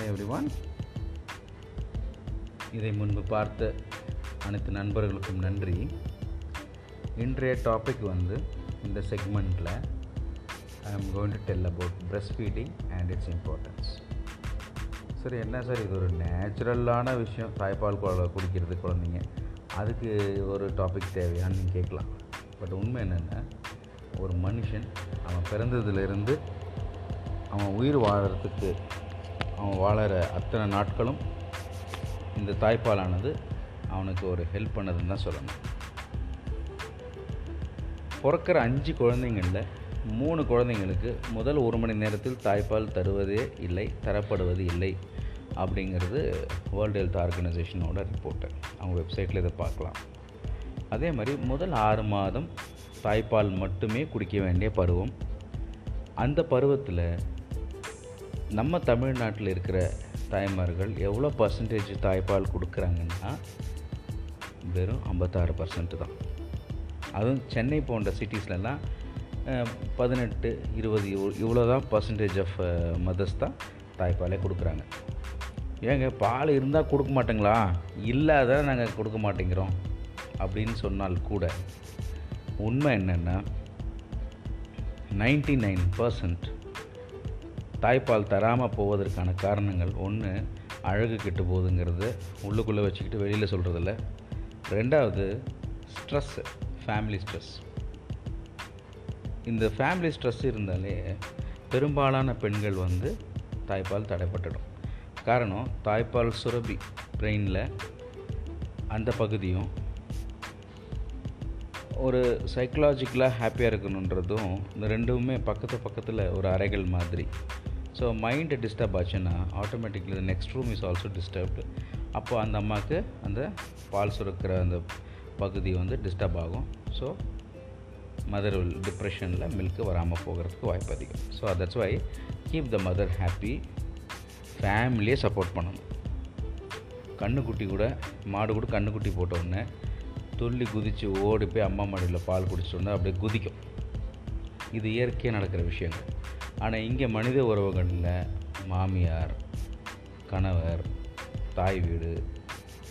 Hi everyone இதை முன்பு பார்த்த அனைத்து நண்பர்களுக்கும் நன்றி. இன்றைய டாபிக் வந்து இந்த செக்மெண்ட்டில் I am going to tell about breast feeding and its importance சரி என்ன சார் இது ஒரு நேச்சுரலான விஷயம். தாய்ப்பால் குடிக்கிறது குழந்தைங்க. அதுக்கு ஒரு டாபிக் தேவையான்னு கேட்கலாம். பட் உண்மை என்னென்னா ஒரு மனுஷன் அவன் பிறந்ததுலேருந்து அவன் உயிர் வாழறதுக்கு அவன் வாழற அத்தனை நாட்களும் இந்த தாய்ப்பாலானது அவனுக்கு ஒரு ஹெல்ப் பண்ணதுன்னு தான் சொல்லணும். பிறக்கிற அஞ்சு குழந்தைங்களில் மூணு குழந்தைங்களுக்கு முதல் ஒரு மணி நேரத்தில் தாய்ப்பால் தருவதே இல்லை தரப்படுவது இல்லை அப்படிங்கிறது வேர்ல்டு ஹெல்த் ஆர்கனைசேஷனோட ரிப்போர்ட்டு அவங்க வெப்சைட்டில் இதை பார்க்கலாம். அதே மாதிரி முதல் ஆறு மாதம் தாய்ப்பால் மட்டுமே குடிக்க வேண்டிய பருவம். அந்த பருவத்தில் நம்ம தமிழ்நாட்டில் இருக்கிற தாய்மார்கள் எவ்வளோ பர்சன்டேஜ் தாய்ப்பால் கொடுக்குறாங்கன்னா வெறும் ஐம்பத்தாறு பர்சன்ட் தான். அதுவும் சென்னை போன்ற சிட்டிஸ்லலாம் பதினெட்டு இருபது இவ்வளோ இவ்வளோ தான் பர்சன்டேஜ் ஆஃப் மதர்ஸ் தான் தாய்ப்பாலே கொடுக்குறாங்க. ஏங்க பால் இருந்தால் கொடுக்க மாட்டேங்களா? இல்லாத நாங்கள் கொடுக்க மாட்டேங்கிறோம் அப்படின்னு சொன்னால் கூட உண்மை என்னென்னா நைன்டி நைன் பர்சன்ட் தாய்ப்பால் தராமல் போவதற்கான காரணங்கள் ஒன்று அழகு கெட்டு போகுதுங்கிறது உள்ளுக்குள்ளே வச்சுக்கிட்டு வெளியில் சொல்கிறதில்ல ரெண்டாவது ஸ்ட்ரெஸ் ஃபேமிலி ஸ்ட்ரெஸ் இந்த ஃபேமிலி ஸ்ட்ரெஸ் இருந்தாலே பெரும்பாலான பெண்கள் வந்து தாய்ப்பால் தடைப்பட்டுடும். காரணம் தாய்ப்பால் சுரபி பிரெயினில் அந்த பகுதியும் ஒரு சைக்கலாஜிக்கலாக ஹாப்பியாக இருக்கணுன்றதும் இந்த ரெண்டுமே பக்கத்து பக்கத்தில் ஒரு அறைகள் மாதிரி ஸோ மைண்டு டிஸ்டர்ப் ஆச்சுன்னா automatically next room is also disturbed அப்போ அந்த அம்மாவுக்கு அந்த பால் சுரக்கிற அந்த பகுதி வந்து டிஸ்டர்ப் ஆகும். ஸோ மதர் டிப்ரெஷனில் மில்க்கு வராமல் போகிறதுக்கு வாய்ப்பு அதிகம். So that's why keep the mother happy ஃபேமிலியே சப்போர்ட் பண்ணணும். கண்ணுக்குட்டி கூட மாடு கூட கண்ணுக்குட்டி போட்ட உடனே துள்ளி குதித்து ஓடி போய் அம்மா மாடியில் பால் குடிச்சிட்டு அப்படியே குதிக்கும். இது இயற்கையாக நடக்கிற விஷயங்கள். ஆனால் இங்கே மனித உறவுகளில் மாமியார் கணவர் தாய் வீடு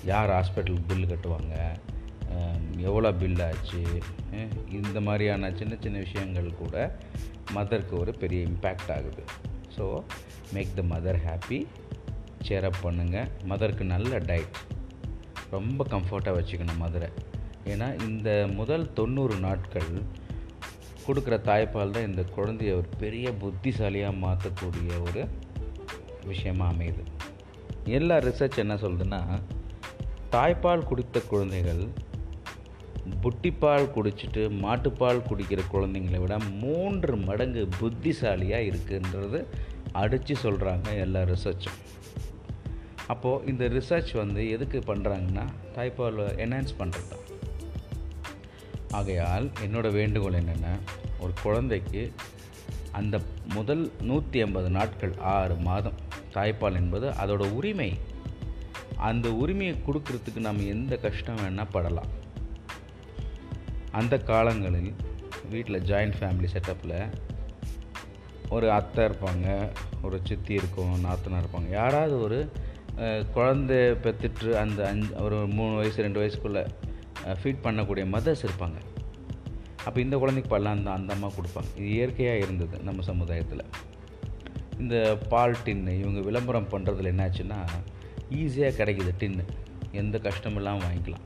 யார் ஹாஸ்பிட்டலுக்கு பில்லு கட்டுவாங்க எவ்வளோ பில் ஆச்சு இந்த மாதிரியான சின்ன சின்ன விஷயங்கள் கூட மதருக்கு ஒரு பெரிய இம்பேக்ட் ஆகுது. So make the mother happy சேரப் பண்ணுங்கள் மதருக்கு நல்ல டயட் ரொம்ப கம்ஃபர்ட்டாக வச்சுக்கணும் மதுரை ஏன்னா இந்த முதல் தொண்ணூறு நாட்கள் கொடுக்குற தாய்ப்பால் தான் இந்த குழந்தைய ஒரு பெரிய புத்திசாலியாக மாற்றக்கூடிய ஒரு விஷயமாக அமையுது. எல்லா ரிசர்ச் என்ன சொல்லுதுன்னா தாய்ப்பால் குடித்த குழந்தைகள் புட்டிப்பால் குடிச்சிட்டு மாட்டுப்பால் குடிக்கிற குழந்தைங்களை விட மூன்று மடங்கு புத்திசாலியாக இருக்குன்றது அடித்து சொல்கிறாங்க எல்லா ரிசர்ச்சும் அப்போது இந்த ரிசர்ச் வந்து எதுக்கு பண்ணுறாங்கன்னா தாய்ப்பால் என்ஹான்ஸ் பண்ணுறது ஆகையால் என்னோடய வேண்டுகோள் என்னென்னா? ஒரு குழந்தைக்கு அந்த முதல் நூற்றி ஐம்பது நாட்கள் ஆறு மாதம் தாய்ப்பால் என்பது அதோட உரிமை. அந்த உரிமையை கொடுக்கறதுக்கு நம்ம எந்த கஷ்டம் வேணால் படலாம். அந்த காலங்களில் வீட்டில் ஜாயிண்ட் ஃபேமிலி செட்டப்பில் ஒரு அத்தை இருப்பாங்க ஒரு சித்தி இருக்கும் நாத்தனார் இருப்பாங்க. யாராவது ஒரு குழந்தை பெற்றுட்டு அந்த அஞ்சு ஒரு மூணு வயசு ரெண்டு வயசுக்குள்ளே ஃபீட் பண்ணக்கூடிய மதர்ஸ் இருப்பாங்க. அப்போ இந்த குழந்தைக்கு பல்லாம் தான் அந்த அம்மா கொடுப்பாங்க. இது இயற்கையாக இருந்தது நம்ம சமுதாயத்தில். இந்த பால் டின்னு இவங்க விளம்பரம் பண்ணுறதுல என்னாச்சுன்னா ஈஸியாக கிடைக்குது டின்னு எந்த கஷ்டமும் இல்லாமல் வாங்கிக்கலாம்.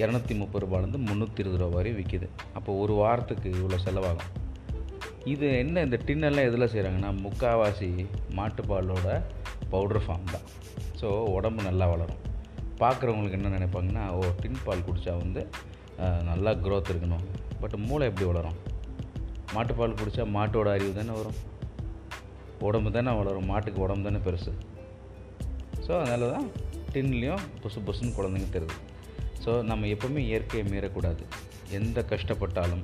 இரநூத்தி முப்பது ரூபாலேருந்து முந்நூற்றி இருபது ரூபா வரையும் விற்கிது அப்போ ஒரு வாரத்துக்கு இவ்வளோ செலவாகும். இது என்ன இந்த டின்னெல்லாம் எதில் செய்கிறாங்கன்னா முக்காவாசி மாட்டுப்பாலோட பவுடர் ஃபார்ம் தான். ஸோ உடம்பு நல்லா வளரும். பார்க்குறவங்களுக்கு என்ன நினைப்பாங்கன்னா ஓ டின் பால் குடித்தா வந்து நல்லா க்ரோத் இருக்கணும். பட் மூளை எப்படி வளரும்? மாட்டுப்பால் குடித்தா மாட்டோட அறிவு தானே வரும்? உடம்பு தானே வளரும். மாட்டுக்கு உடம்பு தானே பெருசு. ஸோ அதனால தான் டின்லேயும் புசு புசுன்னு குழந்தைங்க தருது. ஸோ நம்ம எப்போவுமே இயற்கையை மீறக்கூடாது. எந்த கஷ்டப்பட்டாலும்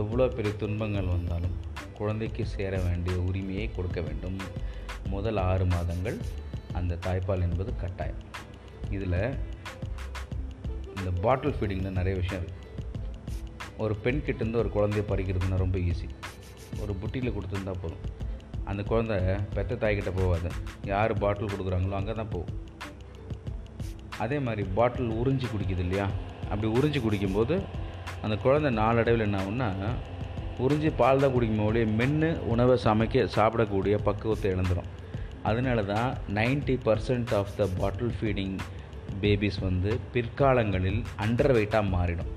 எவ்வளோ பெரிய துன்பங்கள் வந்தாலும் குழந்தைக்கு சேர வேண்டிய உரிமையை கொடுக்க வேண்டும். முதல் ஆறு மாதங்கள் அந்த தாய்ப்பால் என்பது கட்டாயம். இதில் இந்த பாட்டில் ஃபீடிங்கில் நிறைய விஷயம் இருக்குது ஒரு பெண் கிட்டேருந்து ஒரு குழந்தைய பறிக்கிறதுனா ரொம்ப ஈஸி ஒரு புட்டியில் கொடுத்துருந்தா போதும். அந்த குழந்தை பெத்த தாய்கிட்ட போகாது. யார் பாட்டில் கொடுக்குறாங்களோ அங்கே தான் போகும். அதே மாதிரி பாட்டில் உறிஞ்சி குடிக்குது இல்லையா? அப்படி உறிஞ்சி குடிக்கும்போது அந்த குழந்தை நாளடைவில் என்ன ஆகும்னா உறிஞ்சி பால் தான் குடிக்கும் ஒழிய மென்று உணவை சமைக்க சாப்பிடக்கூடிய பக்குவத்தை இழந்துடும் அதனால தான் ninety percent of the bottle feeding babies வந்து பிற்காலங்களில் அண்டர் வெயிட்டாக மாறிடும்.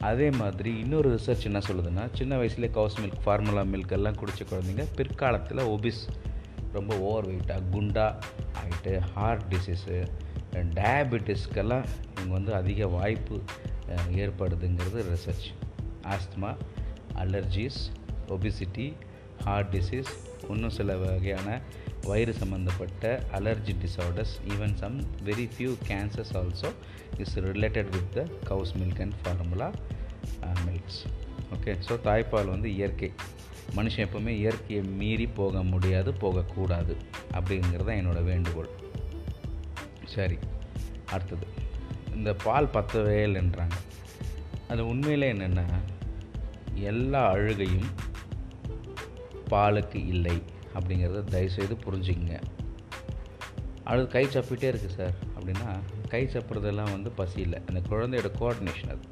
அதே மாதிரி இன்னொரு ரிசர்ச் என்ன சொல்லுதுன்னா சின்ன வயசுலேயே கவுஸ் மில்க் ஃபார்முலா மில்க் எல்லாம் குடித்த குழந்தைங்க பிற்காலத்தில் ஒபிஸ் ரொம்ப ஓவர் வெயிட்டாக குண்டா ஆகிட்டு ஹார்ட் டிசீஸு டயபெட்டிஸ்க்கெல்லாம் இவங்க வந்து அதிக வாய்ப்பு ஏற்படுதுங்கிறது research asthma allergies obesity heart disease இன்னும் சில வகையான வயிறு சம்மந்தப்பட்ட allergy disorders even some very few cancers also is related with the cow's milk and formula milks okay so தாய்ப்பால் வந்து இயற்கை. மனுஷன் எப்போவுமே இயற்கையை மீறி போக முடியாது போகக்கூடாது அப்படிங்கிறது தான் என்னோடய வேண்டுகோள். சரி அடுத்தது. இந்த பால் பத்தவேல்ன்றாங்க அது உண்மையிலே என்னென்னா எல்லா அழுகையும் பாலுக்கு இல்லை அப்படிங்கிறத தயவுசெய்து புரிஞ்சுக்கங்க. அது கை சப்பிட்டே இருக்குது சார். அப்படின்னா கை சப்புறதெல்லாம் வந்து பசி இல்லை. அந்த குழந்தையோட கோஆர்டினேஷன் அது.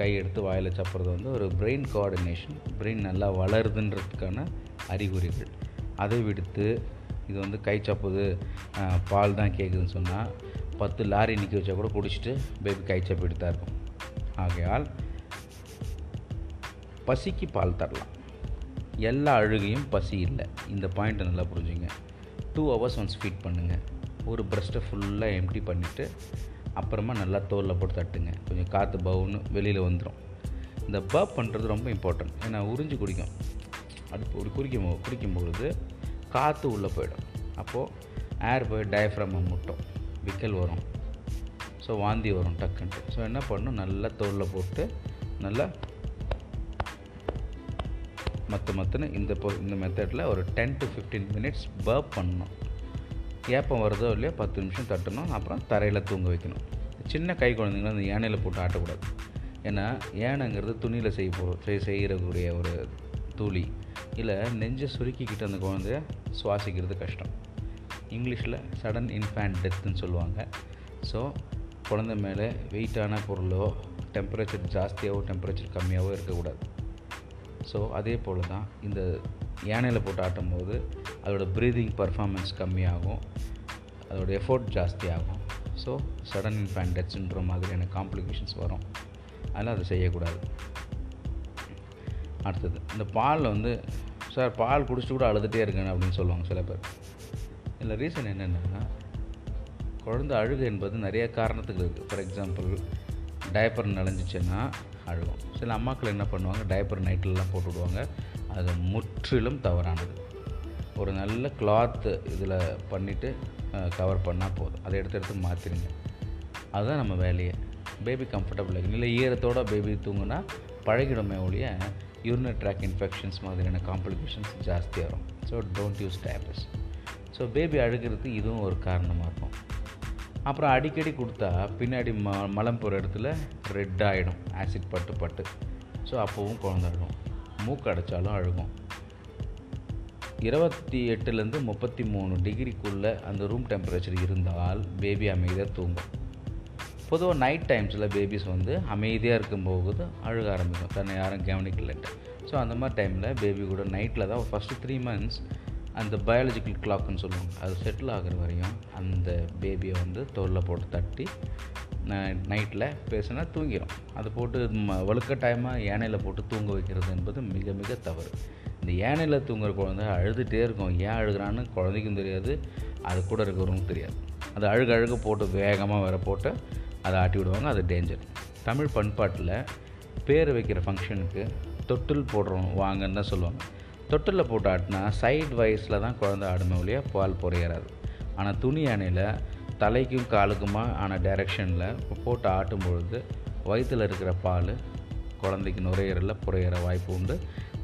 கை எடுத்து வாயில் சப்புறது வந்து ஒரு பிரெயின் கோஆர்டினேஷன் பிரெயின் நல்லா வளருதுன்றதுக்கான அறிகுறிகள். அதை விடுத்து இது வந்து கை சப்புது பால் தான் கேட்குதுன்னு சொன்னால் பத்து லாரி நிற்க வச்சா கூட குடிச்சிட்டு பேபி கை சப்பிட்டு தான் இருக்கும். ஆகையால் பசிக்கு பால் தரலாம். எல்லா அழுகையும் பசி இல்லை. இந்த பாயிண்ட்டை நல்லா புரிஞ்சுங்க. டூ ஹவர்ஸ் ஒன்ஸ் ஃபீட் பண்ணுங்கள் ஒரு பிரஸ்ட்டை ஃபுல்லாக எம்டி பண்ணிவிட்டு அப்புறமா நல்லா தோலில் போட்டு தட்டுங்க. கொஞ்சம் காற்று பவுன்னு வெளியில் வந்துடும் இந்த பப் பண்ணுறது ரொம்ப இம்பார்ட்டன்ட் ஏன்னா உறிஞ்சு குடிக்கும். அது ஒரு குடிக்கும் போ- குடிக்கும்பொழுது காற்று உள்ளே போயிடும். அப்போது ஏர் போய் டயஃப்ரமை முட்டும். விக்கல் வரும். ஸோ வாந்தி வரும் டக்குன்ட்டு. ஸோ என்ன பண்ணும்? நல்லா தோலில் போட்டு நல்லா மற்ற மற்றுன்னு இந்த பொ இந்த மெத்தடில் ஒரு ten to fifteen minutes burp பண்ணணும். ஏப்பம் வருதோ இல்லையோ பத்து நிமிஷம் தட்டணும். அப்புறம் தரையில் தூங்க வைக்கணும். சின்ன கை குழந்தைங்கள அந்த யானையில் போட்டு ஆட்டக்கூடாது. ஏன்னா யானைங்கிறது துணியில் செய்ய போ செய் செய்கிறக்கூடிய ஒரு தூளி. இல்லை நெஞ்சை சுருக்கிக்கிட்டு அந்த குழந்தைய சுவாசிக்கிறது கஷ்டம். இங்கிலீஷில் சடன் இன்ஃபேண்ட் டெத்துன்னு சொல்லுவாங்க. ஸோ குழந்தை மேலே வெயிட்டான பொருளோ டெம்பரேச்சர் ஜாஸ்தியாகவோ டெம்பரேச்சர் கம்மியாகவோ இருக்கக்கூடாது. ஸோ அதே போல் தான் இந்த யானையில் போட்டு ஆட்டும்போது அதோடய ப்ரீதிங் பர்ஃபார்மன்ஸ் கம்மியாகும். அதோட எஃபோர்ட் ஜாஸ்தியாகும். ஸோ சடன் இன்ஃபேண்ட் டெத்ன்ற மாதிரியான காம்ப்ளிகேஷன்ஸ் வரும். அதனால் அதை செய்யக்கூடாது. அடுத்தது இந்த பாலில் வந்து சார் பால் குடிச்சிட்டு கூட அழுதுகிட்டே இருக்கேன் அப்படின்னு சொல்லுவாங்க சில பேர். இதில் ரீசன் என்னென்னா குழந்தை அழுகு என்பது நிறைய காரணத்துக்கு இருக்குது ஃபார் எக்ஸாம்பிள் டயப்பர் நனைஞ்சிச்சுன்னா அழுகும். சில அம்மாக்கள் என்ன பண்ணுவாங்க டயப்பர் நைட்லலாம் போட்டு விடுவாங்க. அது முற்றிலும் தவறானது. ஒரு நல்ல கிளாத்து இதில் பண்ணிவிட்டு கவர் பண்ணால் போதும். அதை எடுத்து எடுத்து மாற்றிடுங்க அதுதான் நம்ம வேலையை. பேபி கம்ஃபர்டபுள் ஆகும் இல்லை ஈரத்தோட பேபி தூங்குனா பழகிடுமே ஒழிய யூரினரி ட்ராக் இன்ஃபெக்ஷன்ஸ் மாதிரியான காம்ப்ளிகேஷன்ஸ் ஜாஸ்தியாக வரும் so don't use tablets so baby அழுகிறதுக்கு இதுவும் ஒரு காரணமாக இருக்கும். அப்புறம் அடிக்கடி கொடுத்தா பின்னாடி ம மலம் போகிற இடத்துல ரெட் ஆகிடும் ஆசிட் பட்டு பட்டு. ஸோ அப்போவும் குழந்தை அழுகும் மூக்கு அடைச்சாலும் அழுகும். இருபத்தி எட்டுலேருந்து முப்பத்தி மூணு டிகிரிக்குள்ளே அந்த ரூம் டெம்பரேச்சர் இருந்தால் பேபி அமைதியாக தூங்கும். பொதுவாக நைட் டைம்ஸில் பேபிஸ் வந்து அமைதியாக இருக்கும்போது அழுக ஆரம்பிக்கும். தன்னை யாரும் கவனிக்கலன்ட்டு ஸோ அந்த மாதிரி டைமில் பேபி கூட நைட்டில் தான் ஃபஸ்ட்டு த்ரீ மந்த்ஸ் அந்த பயாலஜிக்கல் கிளாக்னு சொல்லுவாங்க. அது செட்டில் ஆகிற வரையும் அந்த பேபியை வந்து தோலில் போட்டு தட்டி நைட்டில் பேசினா தூங்கிடும் அதை போட்டு ம டைமாக யானையில் போட்டு தூங்க வைக்கிறது என்பது மிக மிக தவறு. இந்த யானையில் தூங்குற குழந்தை அழுதுகிட்டே இருக்கும். ஏன் அழுகிறான்னு குழந்தைக்கும் தெரியாது அது கூட இருக்கிறவங்களுக்கும் தெரியாது. அது அழுக அழுக போட்டு வேகமாக வேற போட்டு அதை ஆட்டி விடுவாங்க. அது டேஞ்சர் தமிழ் பண்பாட்டில் பேர் வைக்கிற ஃபங்க்ஷனுக்கு தொட்டில் போடுறோம் வாங்கன்னு தான் சொல்லுவாங்க. தொட்டிலில் போட்டு ஆட்டினா சைடு வயசில் தான் குழந்தை ஆடுமே ஒழிய பால் பொறையறாது. ஆனால் துணி அணையில் தலைக்கும் காலுக்குமா ஆன டைரெக்ஷனில் போட்டு ஆட்டும் பொழுது வயிற்றில் இருக்கிற பால் குழந்தைக்கு நுரையீரலில் புரையிற வாய்ப்பு உண்டு.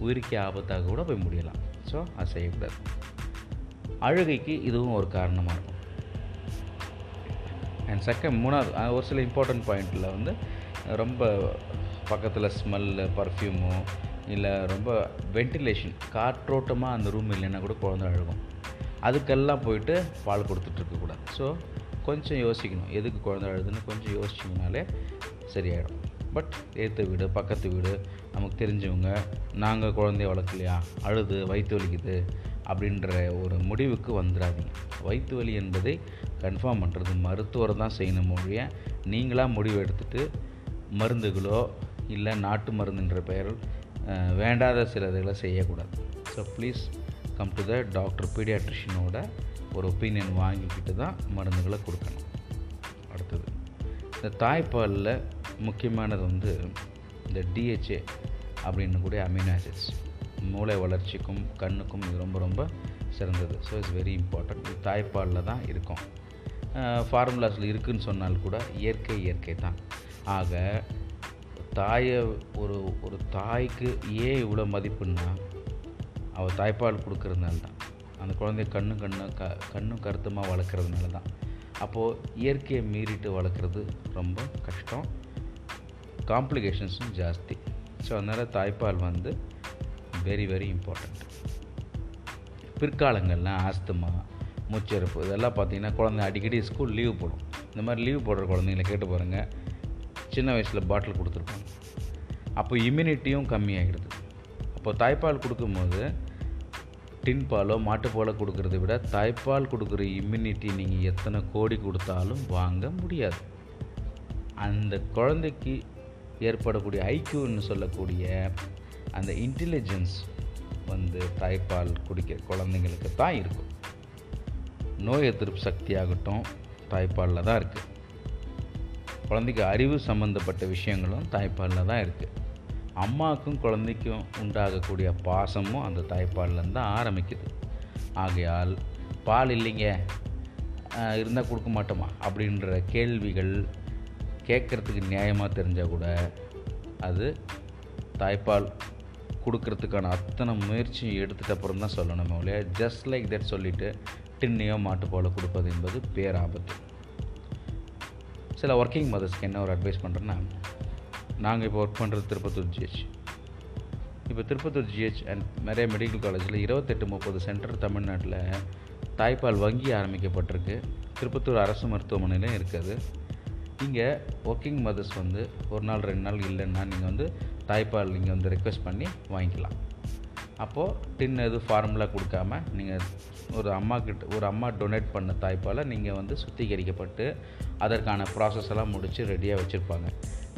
உயிருக்கு ஆபத்தாக கூட போய் முடியலாம். ஸோ அது செய்யக்கூடாது. அழுகைக்கு இதுவும் ஒரு காரணமாக இருக்கும். அண்ட் செகண்ட் மூணாவது ஒரு சில இம்பார்ட்டண்ட் பாயிண்டில் வந்து ரொம்ப பக்கத்தில் ஸ்மெல்லு பர்ஃப்யூமோ இல்லை ரொம்ப வென்டிலேஷன் காற்றோட்டமாக அந்த ரூம் இல்லைன்னா கூட குழந்தை அழுகும். அதுக்கெல்லாம் போயிட்டு பால் கொடுத்துட்ருக்கக்கூடாது ஸோ கொஞ்சம் யோசிக்கணும். எதுக்கு குழந்தை அழுதுன்னு கொஞ்சம் யோசிச்சிங்கனாலே சரியாயிடும். பட் ஏற்ற வீடு பக்கத்து வீடு நமக்கு தெரிஞ்சவங்க நாங்கள் குழந்தைய வளர்க்கலையா? அழுது வயிற்று வலிக்குது அப்படின்ற ஒரு முடிவுக்கு வந்துடாதீங்க. வயிற்று வலி என்பதை கன்ஃபார்ம் பண்ணுறது மருத்துவர் தான் செய்யணும் மொழிய நீங்களாக முடிவு எடுத்துகிட்டு மருந்துகளோ இல்லை நாட்டு மருந்துன்ற பெயரில் வேண்டாத சில இதுகளை செய்யக்கூடாது. So please come to the doctor பீடியாட்ரிஷியனோட ஒரு ஒப்பீனியன் வாங்கிக்கிட்டு தான் மருந்துகளை கொடுக்கணும். அடுத்தது இந்த தாய்ப்பாலில் முக்கியமானது வந்து இந்த டிஹெச்ஏ அப்படின்னு கூடிய அமினோ ஆசிட்ஸ் மூளை வளர்ச்சிக்கும் கண்ணுக்கும் இது ரொம்ப ரொம்ப சிறந்தது. ஸோ இட்ஸ் வெரி இம்பார்ட்டன்ட் இது தாய்ப்பாலில் தான் இருக்கும். ஃபார்முலாஸில் இருக்குதுன்னு சொன்னால் கூட இயற்கை இயற்கை தான். ஆக தாயை ஒரு ஒரு தாய்க்கு ஏன் இவ்வளோ மதிப்புன்னா அவள் தாய்ப்பால் கொடுக்கறதுனால தான் அந்த குழந்தைய கண்ணு கண்ணு க கண்ணும் கருத்துமாக வளர்க்குறதுனால தான் அப்போது இயற்கையை மீறிட்டு வளர்க்குறது ரொம்ப கஷ்டம். காம்ப்ளிகேஷன்ஸும் ஜாஸ்தி. ஸோ அதனால் தாய்ப்பால் வந்து வெரி வெரி இம்பார்ட்டண்ட் பிற்காலங்கள்லாம் ஆஸ்துமா மூச்சிறப்பு இதெல்லாம் பார்த்தீங்கன்னா குழந்தை அடிக்கடி ஸ்கூல் லீவ் போடும். இந்த மாதிரி லீவ் போடுற குழந்தைங்கள கேட்டு பாருங்கள் சின்ன வயசில் பாட்டில் கொடுத்துருப்பாங்க அப்போ இம்யூனிட்டியும் கம்மியாகிடுது அப்போ தாய்ப்பால் கொடுக்கும்போது டின் பாலோ மாட்டுப்பாலோ கொடுக்கறத விட தாய்ப்பால் கொடுக்குற இம்யூனிட்டி நீங்கள் எத்தனை கோடி கொடுத்தாலும் வாங்க முடியாது. அந்த குழந்தைக்கு ஏற்படக்கூடிய ஐக்கியூன்னு சொல்லக்கூடிய அந்த இன்டெலிஜென்ஸ் வந்து தாய்ப்பால் குடிக்கிற குழந்தைங்களுக்கு தான் இருக்கும். நோய் எதிர்ப்பு சக்தி ஆகட்டும் தாய்ப்பாலில் தான் இருக்குது குழந்தைக்கு அறிவு சம்மந்தப்பட்ட விஷயங்களும் தாய்ப்பாலில் தான் இருக்குது அம்மாவுக்கும் குழந்தைக்கும் உண்டாகக்கூடிய பாசமும் அந்த தாய்ப்பால்லேருந்து தான் ஆரம்பிக்குது. ஆகையால் பால் இல்லைங்க இருந்தால் கொடுக்க மாட்டோமா? அப்படின்ற கேள்விகள் கேட்குறதுக்கு நியாயமாக தெரிஞ்சால் கூட அது தாய்ப்பால் கொடுக்கறதுக்கான அத்தனை முயற்சியும் எடுத்துகிட்ட அப்புறம் தான் சொல்லணும் இல்லையா ஜஸ்ட் லைக் தட் சொல்லிவிட்டு டின்னையோ மாட்டுப்பாலை கொடுப்பது என்பது பேராபத்து. சில ஒர்க்கிங் மதர்ஸ்க்கு என்ன ஒரு அட்வைஸ் பண்ணுறேன்னா நாங்கள் இப்போ ஒர்க் பண்ணுறது திருப்பத்தூர் ஜிஹெச் இப்போ திருப்பத்தூர் ஜிஹெச் அண்ட் நிறைய மெடிக்கல் காலேஜில் இருபத்தெட்டு முப்பது சென்டர் தமிழ்நாட்டில் தாய்ப்பால் வங்கி ஆரம்பிக்கப்பட்டிருக்கு. திருப்பத்தூர் அரசு மருத்துவமனையிலும் இருக்குது. இங்கே ஒர்க்கிங் மதர்ஸ் வந்து ஒரு நாள் ரெண்டு நாள் இல்லைன்னா நீங்கள் வந்து தாய்ப்பால் நீங்கள் வந்து ரெக்வெஸ்ட் பண்ணி வாங்கிக்கலாம். அப்போது டின் எதுவும் ஃபார்முலா கொடுக்காம நீங்கள் ஒரு அம்மா கிட்ட ஒரு அம்மா டொனேட் பண்ண தாய்ப்பாலை நீங்கள் வந்து சுத்திகரிக்கப்பட்டு அதற்கான ப்ராசஸ் எல்லாம் முடித்து ரெடியாக வச்சுருப்பாங்க.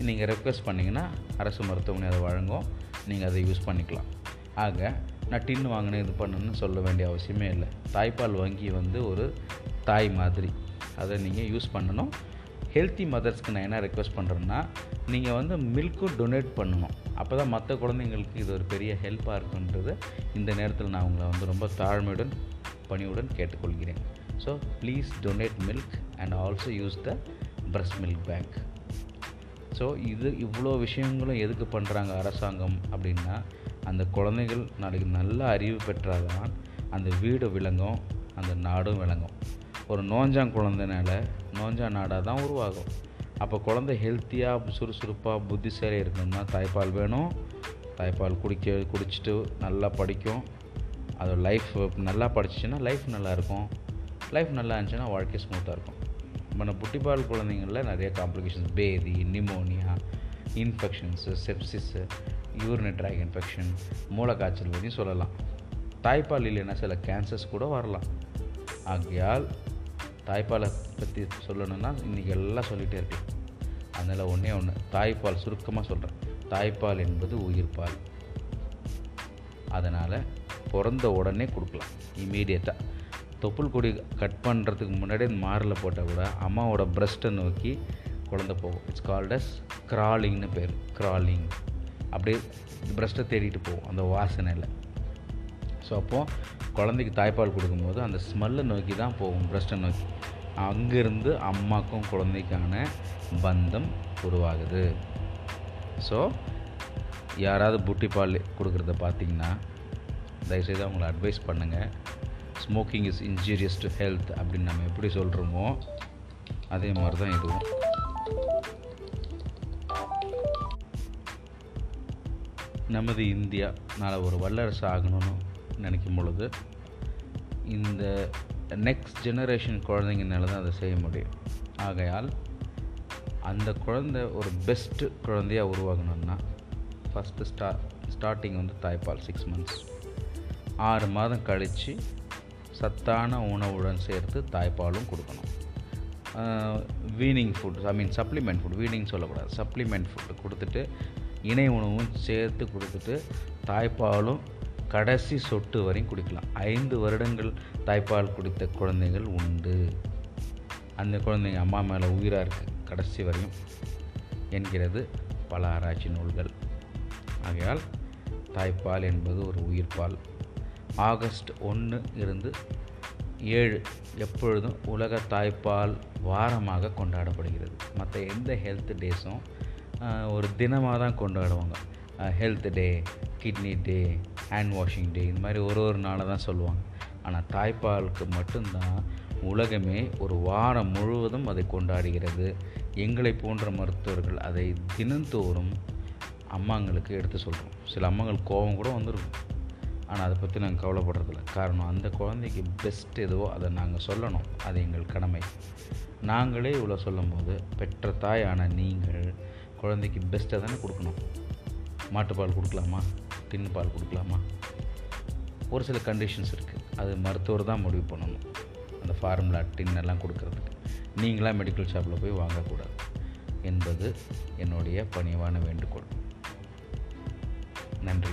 நீங்கள் ரெக்வெஸ்ட் பண்ணிங்கன்னா அரசு மருத்துவமனை அதை வழங்கும். நீங்கள் அதை யூஸ் பண்ணிக்கலாம். ஆக நான் டின் வாங்கினேன் இது பண்ணணும்னு சொல்ல வேண்டிய அவசியமே இல்லை. தாய்ப்பால் வங்கி வந்து ஒரு தாய் மாதிரி. அதை நீங்கள் யூஸ் பண்ணணும். ஹெல்த்தி மதர்ஸ்க்கு நான் என்ன ரெக்வஸ்ட் பண்ணுறேன்னா நீங்கள் வந்து மில்க்கும் டொனேட் பண்ணணும். அப்போ தான் மற்ற குழந்தைங்களுக்கு இது ஒரு பெரிய ஹெல்ப்பாக இருக்குன்றது இந்த நேரத்தில் நான் உங்களை வந்து ரொம்ப தாழ்மையுடன் பணியுடன் கேட்டுக்கொள்கிறேன். So please donate milk and also use the breast milk bank so இது இவ்வளோ விஷயங்களும் எதுக்கு பண்ணுறாங்க அரசாங்கம் அப்படின்னா அந்த குழந்தைகள் நாளைக்கு நல்ல அறிவு பெற்றாதான் அந்த வீடு விளங்கும் அந்த நாடும் விளங்கும். ஒரு நோஞ்சான் குழந்தைனால நோஞ்சா நாடாக தான் உருவாகும். அப்போ குழந்தை ஹெல்த்தியாக சுறுசுறுப்பாக புத்திசாலியாக இருக்கணும்னா தாய்ப்பால் வேணும். தாய்ப்பால் குடிக்க குடிச்சிட்டு நல்லா படிக்கும். அது லைஃப் நல்லா படிச்சிச்சுன்னா லைஃப் நல்லாயிருக்கும் லைஃப் நல்லா இருந்துச்சுன்னா வாழ்க்கை ஸ்மூத்தாக இருக்கும். நம்ம புட்டிப்பால் குழந்தைங்களில் நிறைய காம்ப்ளிகேஷன்ஸ் பேதி pneumonia infections sepsis urinary tract infection மூளைக்காய்ச்சல் பற்றியும் சொல்லலாம். தாய்ப்பால் இல்லைன்னா சில கேன்சர்ஸ் கூட வரலாம். ஆகையால் தாய்ப்பாலை பற்றி சொல்லணும்னா இன்றைக்கி எல்லாம் சொல்லிகிட்டே இருக்கேன் அதனால் ஒன்றே ஒன்று தாய்ப்பால் சுருக்கமாக சொல்கிறேன் தாய்ப்பால் என்பது உயிர்ப்பால் அதனால் பிறந்த உடனே கொடுக்கலாம் இமீடியட்டாக தொப்புள் கொடி கட் பண்ணுறதுக்கு முன்னாடியே மாரில் போட்டால் கூட அம்மாவோட பிரஸ்ட்டை நோக்கி குழந்தை போகும். இட்ஸ் கால்ட் அஸ் க்ராலிங்னு பேர் க்ராலிங் அப்படியே பிரஸ்ட்டை தேடிட்டு போகும் அந்த வாசனையில். ஸோ அப்போது குழந்தைக்கு தாய்ப்பால் கொடுக்கும்போது அந்த ஸ்மெல்லை நோக்கி தான் போகும் பிரஸ்ட்டை நோக்கி. அங்கேருந்து அம்மாக்கும் குழந்தைக்கான பந்தம் உருவாகுது. ஸோ யாராவது புட்டி பால் கொடுக்குறத பார்த்தீங்கன்னா தயவுசெய்து அவங்கள அட்வைஸ் பண்ணுங்கள் smoking is injurious to health அப்படின்னு நம்ம எப்படி சொல்கிறோமோ அதே மாதிரி தான் இதுவும். நமது இந்தியா நாளை ஒரு வல்லரசு ஆகணும்னு நினைக்கும் பொழுது இந்த நெக்ஸ்ட் ஜெனரேஷன் குழந்தைங்கனால தான் அதை செய்ய முடியும். ஆகையால் அந்த குழந்தை ஒரு பெஸ்ட்டு குழந்தையாக உருவாகணும்னா ஃபஸ்ட்டு ஸ்டா ஸ்டார்டிங் வந்து தாய்ப்பால் சிக்ஸ் மந்த்ஸ் ஆறு மாதம் கழித்து சத்தான உணவுடன் சேர்த்து தாய்ப்பாலும் கொடுக்கணும். Weaning food I mean supplement food weaning சொல்லக்கூடாது. சப்ளிமெண்ட் ஃபுட்டு கொடுத்துட்டு இணை உணவும் சேர்த்து கொடுத்துட்டு தாய்ப்பாலும் கடைசி சொட்டு வரையும் குடிக்கலாம். ஐந்து வருடங்கள் தாய்ப்பால் குடித்த குழந்தைகள் உண்டு. அந்த குழந்தைங்க அம்மா மேலே உயிராக இருக்குது கடைசி வரையும் என்கிறது பல ஆராய்ச்சி நூல்கள். ஆகையால் தாய்ப்பால் என்பது ஒரு உயிர்ப்பால் ஆகஸ்ட் ஒன்று இருந்து ஏழு எப்பொழுதும் உலக தாய்ப்பால் வாரமாக கொண்டாடப்படுகிறது. மற்ற எந்த ஹெல்த் டேஸும் ஒரு தினமாக தான் கொண்டாடுவாங்க. Health day kidney day hand washing day இந்த மாதிரி ஒரு ஒரு நாளை தான் சொல்லுவாங்க. ஆனால் தாய்ப்பாலுக்கு மட்டும்தான் உலகமே ஒரு வாரம் முழுவதும் அதை கொண்டாடுகிறது. எங்களை போன்ற மருத்துவர்கள் அதை தினந்தோறும் அம்மாங்களுக்கு எடுத்து சொல்கிறோம் சில அம்மாங்கள் கோபம் கூட வந்துடும் ஆனால் அதை பற்றி நாங்கள் கவலைப்படுறதில்ல. காரணம் அந்த குழந்தைக்கு பெஸ்ட் எதுவோ அதை நாங்கள் சொல்லணும். அது எங்கள் கடமை. நாங்களே இவ்வளோ சொல்லும்போது பெற்ற தாயான நீங்கள் குழந்தைக்கு பெஸ்ட்டை தானே கொடுக்கணும். மாட்டுப்பால் கொடுக்கலாமா? டின் பால் கொடுக்கலாமா? ஒரு சில கண்டிஷன்ஸ் இருக்குது அது மருத்துவர் தான் முடிவு பண்ணணும். அந்த ஃபார்முலா டின் எல்லாம் கொடுக்கறதுக்கு. நீங்களாக மெடிக்கல் ஷாப்பில் போய் வாங்கக்கூடாது. என்பது என்னுடைய பணிவான வேண்டுகோள். நன்றி.